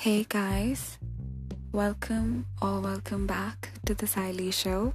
Hey guys, welcome or welcome back to the Siley Show.